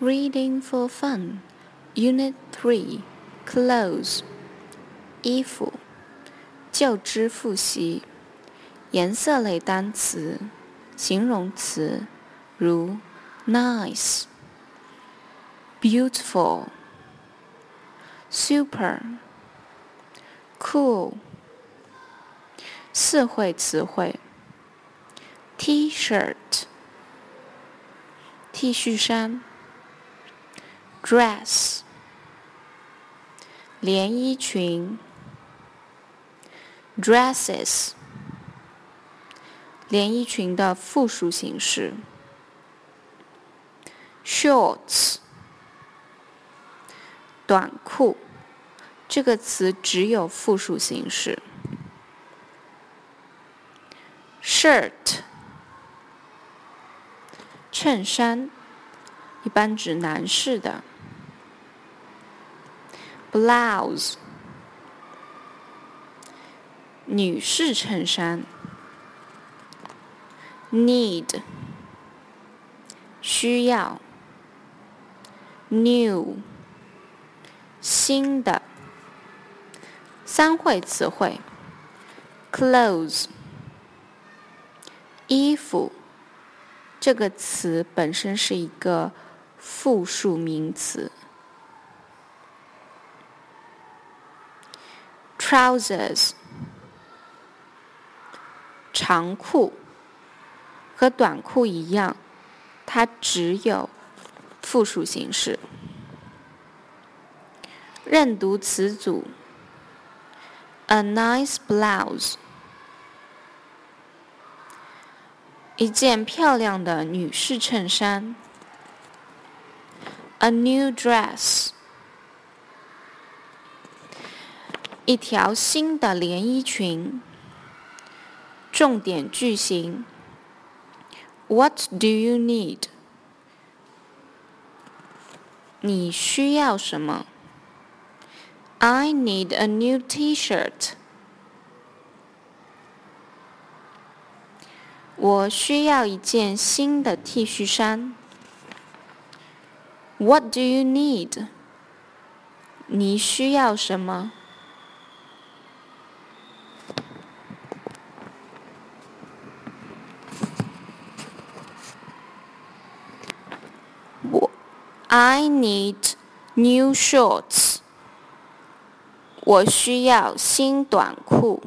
Reading for Fun, Unit 3, Clothes, 衣服。就知复习。颜色类单词、形容词，如 nice、beautiful、super、cool。四会词汇：T-shirt、T 恤衫。 Dress 连衣裙，dresses 连衣裙的复数形式，shorts 短裤这个词只有复数形式，shirt 衬衫一般指男士的。Blouse 女士衬衫，need。需要，new。新的，三会词汇，clothes。衣服。这个词本身是一个复数名词。Trousers 长裤和短裤一样，它只有复数形式。认读词组：a nice blouse，一件漂亮的女士衬衫；a new dress。一条新的连衣裙。重点句型：What do you need？你需要什么？I need a new T-shirt。我需要一件新的 T 恤衫。What do you need？你需要什么 ？I need new shorts. 我需要新短裤。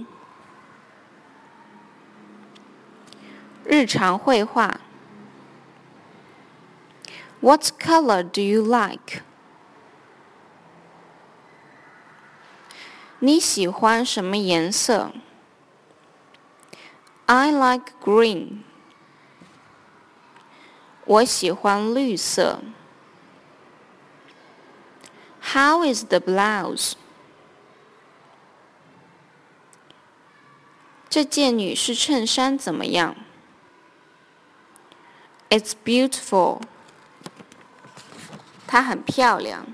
日常绘画。What color do you like? 你喜欢什么颜色？I like green. 我喜欢绿色。 How is the blouse? 这件女士衬衫怎么样？It's beautiful. 它很漂亮。